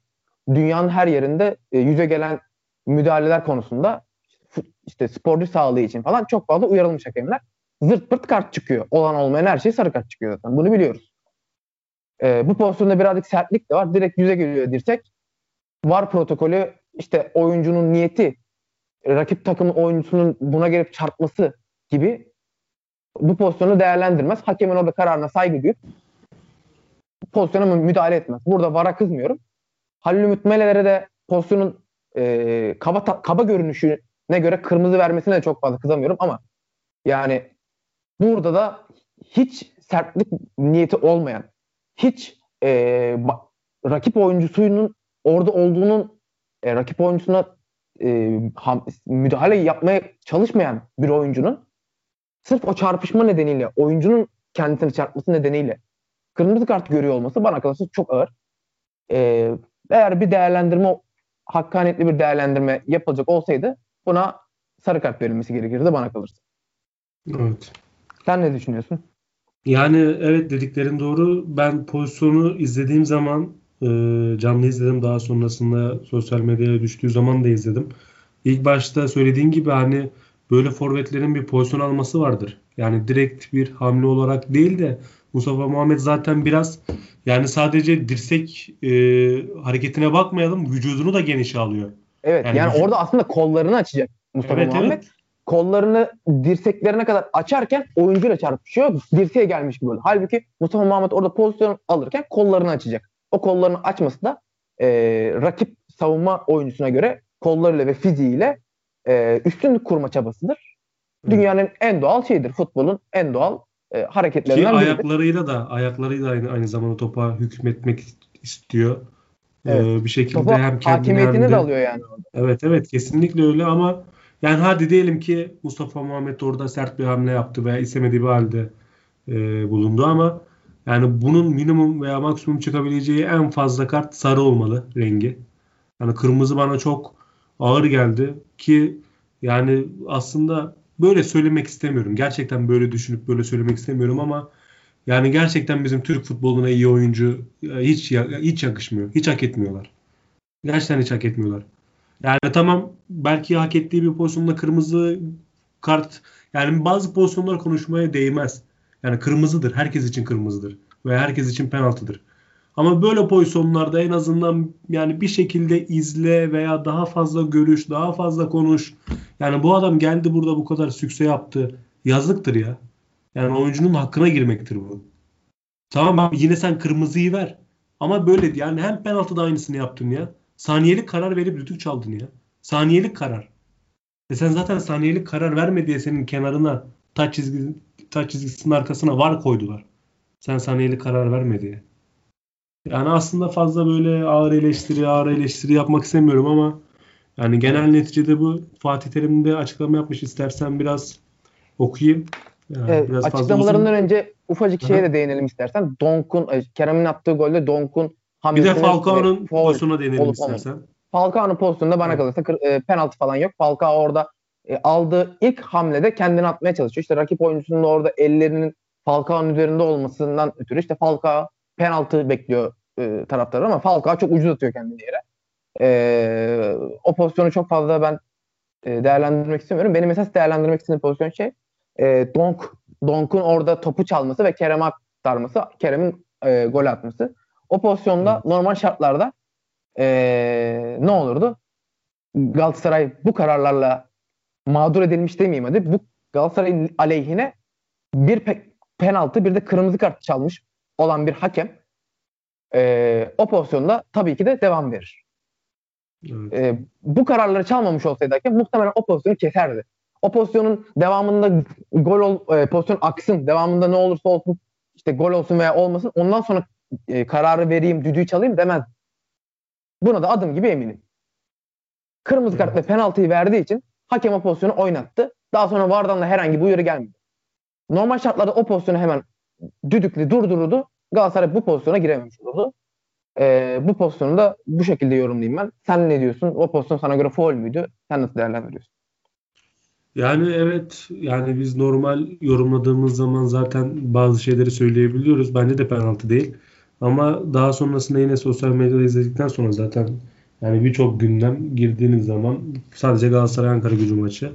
dünyanın her yerinde e, yüze gelen müdahaleler konusunda işte sporcu sağlığı için falan çok fazla uyarılmış hakemler. Zırt pırt kart çıkıyor. Olan olmayan her şey sarı kart çıkıyor zaten. Bunu biliyoruz. E, bu pozisyonda birazcık sertlik de var. Direkt yüze geliyor dirsek. Var protokolü işte oyuncunun niyeti rakip takım oyuncusunun buna gelip çarpması gibi bu pozisyonu değerlendirmez. Hakemin orada kararına saygı duyup pozisyona müdahale etmez. Burada VAR'a kızmıyorum. Halil Ümit Meleler'e de pozisyonun e, kaba, kaba görünüşüne göre kırmızı vermesine de çok fazla kızamıyorum ama yani burada da hiç sertlik niyeti olmayan, hiç e, rakip oyuncusunun orada olduğunun e, rakip oyuncusuna e, ham, müdahale yapmaya çalışmayan bir oyuncunun sırf o çarpışma nedeniyle oyuncunun kendisini çarpması nedeniyle kırmızı kart görüyor olması bana kalırsa çok ağır. E, eğer bir değerlendirme hakkaniyetli bir değerlendirme yapılacak olsaydı buna sarı kart verilmesi gerekirdi bana kalırsa. Evet. Sen ne düşünüyorsun? Yani evet dediklerin doğru. Ben pozisyonu izlediğim zaman e, canlı izledim. Daha sonrasında sosyal medyaya düştüğü zaman da izledim. İlk başta söylediğin gibi hani böyle forvetlerin bir pozisyon alması vardır. Yani direkt bir hamle olarak değil de Mustafa Muhammed zaten biraz yani sadece dirsek e, hareketine bakmayalım vücudunu da geniş alıyor. Evet yani, yani vücud... orada aslında kollarını açacak Mustafa evet, Muhammed. Evet. Kollarını dirseklerine kadar açarken oyuncuyla çarpışıyor. Dirseğe gelmiş gibi oluyor. Halbuki Mustafa Muhammed orada pozisyon alırken kollarını açacak. O kollarını açması da e, rakip savunma oyuncusuna göre kollarıyla ve fiziğiyle e, üstünlük kurma çabasıdır. Dünyanın en doğal şeyidir. Futbolun en doğal e, hareketlerinden Ki biridir. ayaklarıyla da ayaklarıyla aynı, aynı zamanda topa hükmetmek istiyor. Evet. Ee, bir şekilde Topa hem kendini hakimiyetini hem de, de alıyor yani. Evet evet kesinlikle öyle ama yani hadi diyelim ki Mustafa Muhammed orada sert bir hamle yaptı veya istemediği bir halde e, bulundu ama yani bunun minimum veya maksimum çıkabileceği en fazla kart sarı olmalı rengi. Yani kırmızı bana çok ağır geldi ki yani aslında böyle söylemek istemiyorum. Gerçekten böyle düşünüp böyle söylemek istemiyorum ama yani gerçekten bizim Türk futboluna iyi oyuncu hiç hiç yakışmıyor. Hiç hak etmiyorlar. Gerçekten hiç hak etmiyorlar. Yani tamam belki hak ettiği bir pozisyonda kırmızı kart yani bazı pozisyonlar konuşmaya değmez. Yani kırmızıdır. Herkes için kırmızıdır. Ve herkes için penaltıdır. Ama böyle pozisyonlarda en azından yani bir şekilde izle veya daha fazla görüş, daha fazla konuş. Yani bu adam geldi burada bu kadar sükse yaptı. Yazıktır ya. Yani oyuncunun hakkına girmektir bu. Tamam abi yine sen kırmızıyı ver. Ama böyle yani hem penaltıda aynısını yaptın ya. Saniyelik karar verip düdük çaldın ya. Saniyelik karar. E sen zaten saniyelik karar verme diye senin kenarına taç çizgi taç çizgisinin arkasına var koydular. Sen saniyelik karar verme diye. Yani aslında fazla böyle ağır eleştiri, ağır eleştiri yapmak istemiyorum ama yani genel neticede bu Fatih Terim de açıklama yapmış. İstersen biraz okuyayım. Yani evet, biraz açıklamalarından önce ufacık şeye de değinelim istersen. Donk'un, e, Kerem'in attığı golde Donk'un bir de Falcao'nun pozisyonuna değinelim istersen. Falcao'nun pozisyonunda bana kalırsa e, penaltı falan yok. Falcao orada e, aldığı ilk hamlede kendini atmaya çalışıyor. İşte rakip oyuncusunun orada ellerinin Falcao'nun üzerinde olmasından ötürü işte Falcao penaltı bekliyor e, taraftar ama Falcao çok ucuz atıyor kendini yere. E, o pozisyonu çok fazla ben e, değerlendirmek istemiyorum. Benim esas değerlendirmek istediğim pozisyon şey e, Donk Donk'un orada topu çalması ve Kerem'e aktarması, Kerem'in e, gol atması. O pozisyonda evet. normal şartlarda e, ne olurdu? Galatasaray bu kararlarla mağdur edilmiş demeyeyim hadi. Bu Galatasaray'ın aleyhine bir pe- penaltı bir de kırmızı kart çalmış olan bir hakem e, o pozisyonda tabii ki de devam verir. Evet. E, bu kararları çalmamış olsaydı hakem muhtemelen o pozisyonu keserdi. O pozisyonun devamında gol ol, e, pozisyon aksın, devamında ne olursa olsun işte gol olsun veya olmasın ondan sonra e, kararı vereyim, düdüğü çalayım demez. Buna da adım gibi eminim. Kırmızı kart ve penaltıyı verdiği için hakem o pozisyonu oynattı. Daha sonra VAR'dan da herhangi bir uyarı gelmedi. Normal şartlarda o pozisyonu hemen düdükle durdururdu. Galatasaray bu pozisyona girememiş olurdu. Ee, bu pozisyonu da bu şekilde yorumlayayım ben. Sen ne diyorsun? O pozisyon sana göre foul müydü? Sen nasıl değerlendiriyorsun? Yani evet yani biz normal yorumladığımız zaman zaten bazı şeyleri söyleyebiliyoruz. Bence de penaltı değil. Ama daha sonrasında yine sosyal medyada izledikten sonra zaten yani birçok gündem girdiğiniz zaman sadece Galatasaray Ankara gücü maçı.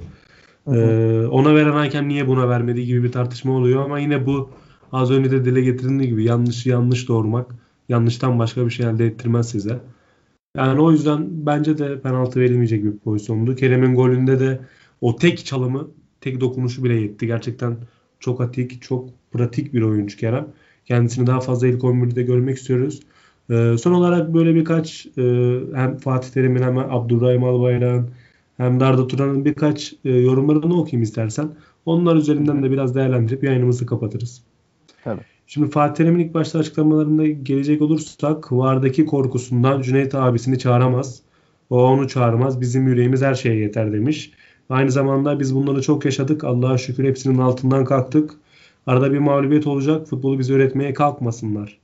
Ee, ona veren hakem niye buna vermedi gibi bir tartışma oluyor ama yine bu az önce de dile getirildiği gibi yanlışı yanlış doğurmak yanlıştan başka bir şey elde ettirmez size. Yani o yüzden bence de penaltı verilmeyecek bir pozisyondu. Kerem'in golünde de o tek çalımı, tek dokunuşu bile yetti. Gerçekten çok atik, çok pratik bir oyuncu Kerem. Kendisini daha fazla ilk 11'de görmek istiyoruz. Ee, son olarak böyle birkaç e, hem Fatih Terim'in hem Abdurrahim Albayrak'ın hem de Arda Turan'ın birkaç e, yorumlarını okuyayım istersen. Onlar üzerinden de biraz değerlendirip yayınımızı kapatırız. Tabii. Şimdi Fatih Terim'in ilk başta açıklamalarında gelecek olursak Vardaki korkusundan Cüneyt abisini çağıramaz. O onu çağırmaz. Bizim yüreğimiz her şeye yeter demiş. Aynı zamanda biz bunları çok yaşadık. Allah'a şükür hepsinin altından kalktık. Arada bir mağlubiyet olacak. Futbolu bize öğretmeye kalkmasınlar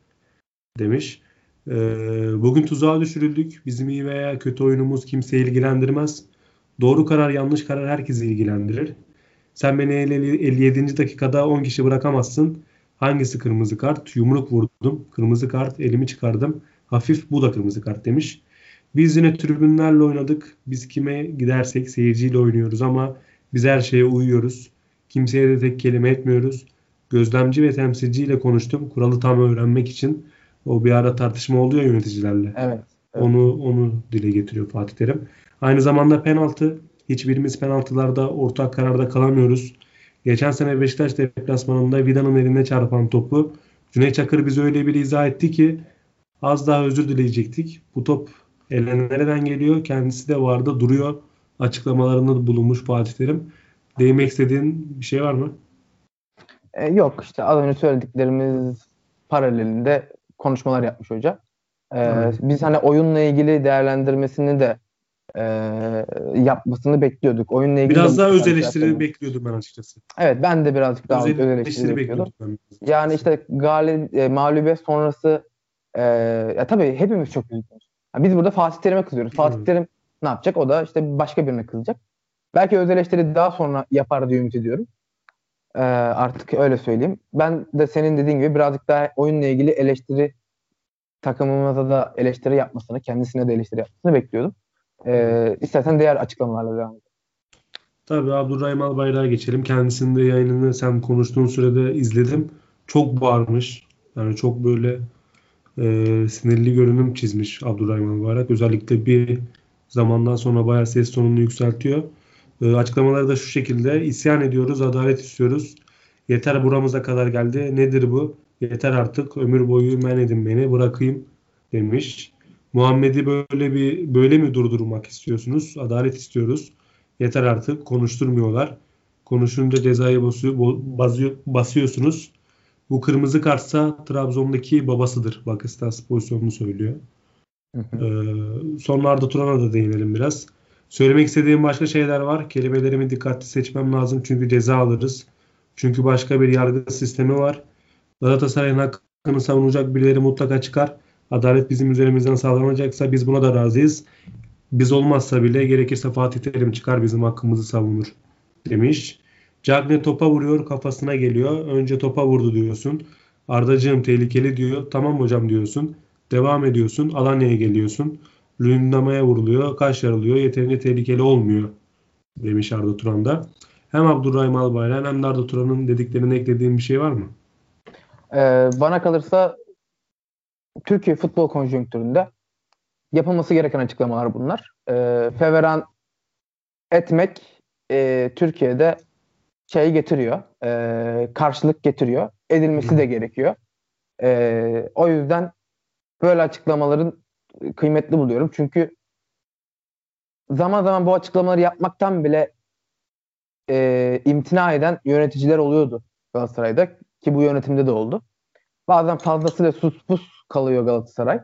demiş. Ee, bugün tuzağa düşürüldük. Bizim iyi veya kötü oyunumuz kimseyi ilgilendirmez. Doğru karar yanlış karar herkesi ilgilendirir. Sen beni 57. dakikada 10 kişi bırakamazsın. Hangisi kırmızı kart? Yumruk vurdum. Kırmızı kart. Elimi çıkardım. Hafif bu da kırmızı kart demiş. Biz yine tribünlerle oynadık. Biz kime gidersek seyirciyle oynuyoruz ama biz her şeye uyuyoruz. Kimseye de tek kelime etmiyoruz. Gözlemci ve temsilciyle konuştum. Kuralı tam öğrenmek için. O bir ara tartışma oluyor yöneticilerle. Evet. evet. Onu onu dile getiriyor Fatih Terim. Aynı zamanda penaltı Hiçbirimiz penaltılarda ortak kararda kalamıyoruz. Geçen sene Beşiktaş deplasmanında Vida'nın eline çarpan topu Cüneyt Çakır bize öyle bir izah etti ki az daha özür dileyecektik. Bu top ele nereden geliyor? Kendisi de vardı duruyor. Açıklamalarında bulunmuş Fatih Terim. Değinmek istediğin bir şey var mı? E, yok işte az önce söylediklerimiz paralelinde konuşmalar yapmış hoca. E, evet. Biz hani oyunla ilgili değerlendirmesini de e, yapmasını bekliyorduk. Oyunla ilgili biraz daha öz eleştiri bekliyordum ben açıkçası. Evet ben de birazcık daha öz, öz eleştiri bekliyordum. bekliyordum. Yani işte galib, e, mağlubiyet sonrası e, ya tabii hepimiz çok üzgünüz. Yani biz burada Fatih Terim'e kızıyoruz. Fatih Terim ne yapacak? O da işte başka birine kızacak. Belki öz eleştiri daha sonra yapar diye ümit ediyorum. Ee, artık öyle söyleyeyim. Ben de senin dediğin gibi birazcık daha oyunla ilgili eleştiri takımımıza da eleştiri yapmasını, kendisine de eleştiri yapmasını bekliyordum. Ee, istersen diğer açıklamalarla devam edelim. Tabii Abdurrahim Albayrak'a geçelim. Kendisinin de yayınını sen konuştuğun sürede izledim. Çok bağırmış. Yani çok böyle e, sinirli görünüm çizmiş Abdurrahim Albayrak. Özellikle bir zamandan sonra bayağı ses tonunu yükseltiyor. E, açıklamaları da şu şekilde. İsyan ediyoruz, adalet istiyoruz. Yeter buramıza kadar geldi. Nedir bu? Yeter artık. Ömür boyu men edin beni. Bırakayım demiş. Muhammed'i böyle bir böyle mi durdurmak istiyorsunuz? Adalet istiyoruz. Yeter artık. Konuşturmuyorlar. Konuşunca cezayı basıyor, basıyor, basıyorsunuz. Bu kırmızı kartsa Trabzon'daki babasıdır. Bakıstas pozisyonunu söylüyor. Hı hı. Ee, sonlarda Turan'a da değinelim biraz. Söylemek istediğim başka şeyler var. Kelimelerimi dikkatli seçmem lazım çünkü ceza alırız. Çünkü başka bir yargı sistemi var. Galatasaray'ın hakkını savunacak birileri mutlaka çıkar. Adalet bizim üzerimizden sağlanacaksa biz buna da razıyız. Biz olmazsa bile gerekirse Fatih Terim çıkar bizim hakkımızı savunur demiş. Cagne topa vuruyor kafasına geliyor. Önce topa vurdu diyorsun. Ardacığım tehlikeli diyor. Tamam hocam diyorsun. Devam ediyorsun. Alanya'ya geliyorsun. Lündama'ya vuruluyor. Kaş yarılıyor. Yeterince tehlikeli olmuyor demiş Arda Turan'da. Hem Abdurrahim Albayrak hem de Arda Turan'ın dediklerine eklediğin bir şey var mı? Ee, bana kalırsa Türkiye futbol konjonktüründe yapılması gereken açıklamalar bunlar. Ee, feveran etmek e, Türkiye'de şey getiriyor, e, karşılık getiriyor. Edilmesi de gerekiyor. E, o yüzden böyle açıklamaların kıymetli buluyorum. Çünkü zaman zaman bu açıklamaları yapmaktan bile e, imtina eden yöneticiler oluyordu Galatasaray'da ki bu yönetimde de oldu. Bazen fazlasıyla sus pus kalıyor Galatasaray.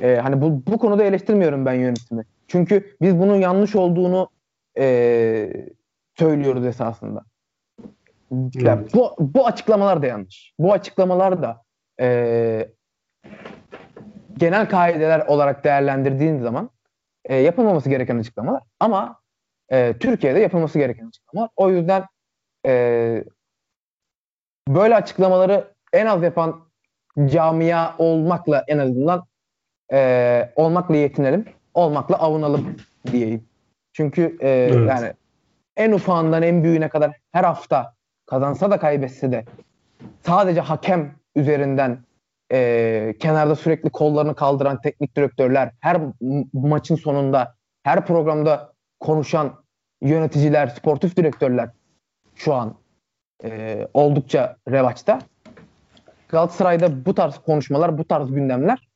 E, hani bu, bu konuda eleştirmiyorum ben yönetimi. Çünkü biz bunun yanlış olduğunu e, söylüyoruz esasında. Yani bu, bu açıklamalar da yanlış. Bu açıklamalar da e, genel kaideler olarak değerlendirdiğin zaman e, yapılmaması gereken açıklamalar. Ama e, Türkiye'de yapılması gereken açıklamalar. O yüzden e, böyle açıklamaları en az yapan camia olmakla en azından e, olmakla yetinelim. Olmakla avunalım diyeyim. Çünkü e, evet. yani en ufağından en büyüğüne kadar her hafta kazansa da kaybetse de sadece hakem üzerinden e, kenarda sürekli kollarını kaldıran teknik direktörler, her maçın sonunda, her programda konuşan yöneticiler, sportif direktörler şu an e, oldukça revaçta. Galatasaray'da bu tarz konuşmalar, bu tarz gündemler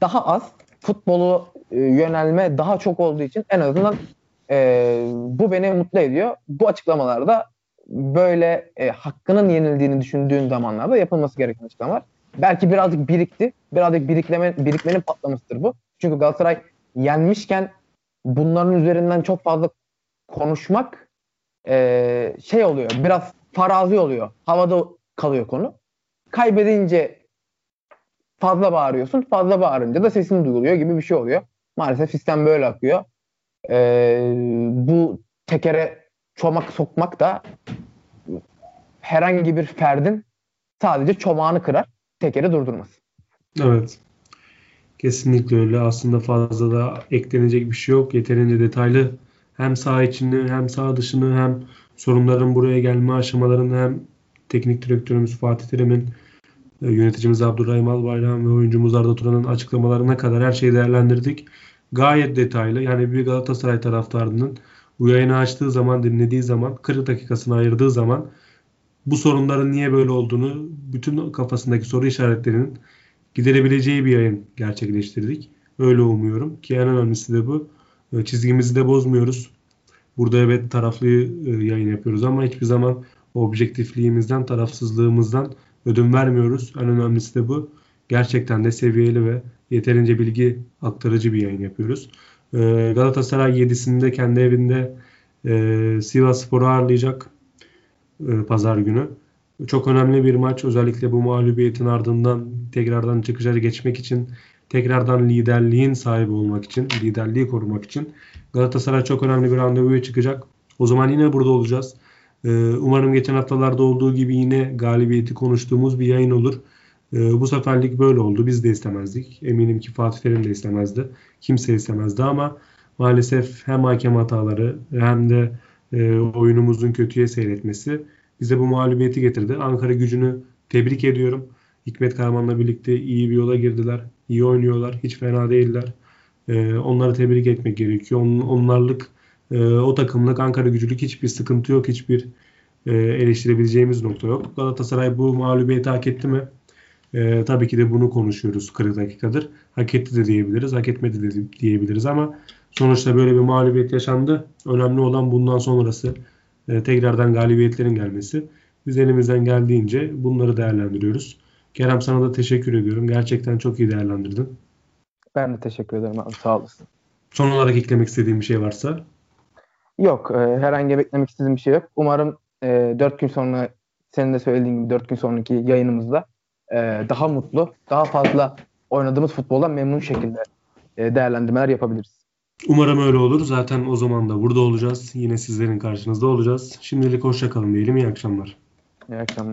daha az. Futbolu e, yönelme daha çok olduğu için en azından e, bu beni mutlu ediyor. Bu açıklamalarda böyle e, hakkının yenildiğini düşündüğün zamanlarda yapılması gereken açıklamalar. Belki birazcık birikti. Birazcık birikleme, birikmenin patlamasıdır bu. Çünkü Galatasaray yenmişken bunların üzerinden çok fazla konuşmak e, şey oluyor. Biraz farazi oluyor. Havada kalıyor konu. Kaybedince fazla bağırıyorsun. Fazla bağırınca da sesin duyuluyor gibi bir şey oluyor. Maalesef sistem böyle akıyor. E, bu tekere çomak sokmak da herhangi bir ferdin sadece çomağını kırar, tekeri durdurmaz. Evet. Kesinlikle öyle. Aslında fazla da eklenecek bir şey yok. Yeterince detaylı hem sağ içini hem sağ dışını hem sorunların buraya gelme aşamalarını hem teknik direktörümüz Fatih Terim'in e, yöneticimiz Abdurrahim Albayrak'ın ve oyuncumuz Arda Turan'ın açıklamalarına kadar her şeyi değerlendirdik. Gayet detaylı. Yani bir Galatasaray taraftarının bu yayını açtığı zaman, dinlediği zaman, 40 dakikasını ayırdığı zaman bu sorunların niye böyle olduğunu, bütün kafasındaki soru işaretlerinin giderebileceği bir yayın gerçekleştirdik. Öyle umuyorum ki en önemlisi de bu. E, çizgimizi de bozmuyoruz. Burada evet taraflı e, yayın yapıyoruz ama hiçbir zaman objektifliğimizden, tarafsızlığımızdan ödün vermiyoruz. En önemlisi de bu. Gerçekten de seviyeli ve yeterince bilgi aktarıcı bir yayın yapıyoruz. E, Galatasaray 7'sinde kendi evinde Sivas Spor'u ağırlayacak pazar günü. Çok önemli bir maç. Özellikle bu mağlubiyetin ardından tekrardan çıkışa geçmek için, tekrardan liderliğin sahibi olmak için, liderliği korumak için Galatasaray çok önemli bir randevuya çıkacak. O zaman yine burada olacağız. Ee, umarım geçen haftalarda olduğu gibi yine galibiyeti konuştuğumuz bir yayın olur. Ee, bu seferlik böyle oldu. Biz de istemezdik. Eminim ki Fatih Terim de istemezdi. Kimse istemezdi ama maalesef hem hakem hataları hem de e, oyunumuzun kötüye seyretmesi bize bu mağlubiyeti getirdi. Ankara gücünü tebrik ediyorum. Hikmet Karaman'la birlikte iyi bir yola girdiler. İyi oynuyorlar. Hiç fena değiller. E, onları tebrik etmek gerekiyor. On, onlarlık e, o takımlık Ankara gücülük hiçbir sıkıntı yok. Hiçbir e, eleştirebileceğimiz nokta yok. Galatasaray bu mağlubiyeti hak etti mi? E, tabii ki de bunu konuşuyoruz 40 dakikadır. Hak etti de diyebiliriz, hak etmedi de diyebiliriz ama sonuçta böyle bir mağlubiyet yaşandı. Önemli olan bundan sonrası e, tekrardan galibiyetlerin gelmesi. Biz elimizden geldiğince bunları değerlendiriyoruz. Kerem sana da teşekkür ediyorum. Gerçekten çok iyi değerlendirdin. Ben de teşekkür ederim abi. Sağ olasın. Son olarak eklemek istediğim bir şey varsa? Yok. E, herhangi beklemek istediğim bir şey yok. Umarım e, 4 gün sonra senin de söylediğin gibi 4 gün sonraki yayınımızda e, daha mutlu, daha fazla oynadığımız futboldan memnun şekilde e, değerlendirmeler yapabiliriz. Umarım öyle olur. Zaten o zaman da burada olacağız. Yine sizlerin karşınızda olacağız. Şimdilik hoşçakalın diyelim. İyi akşamlar. İyi akşamlar.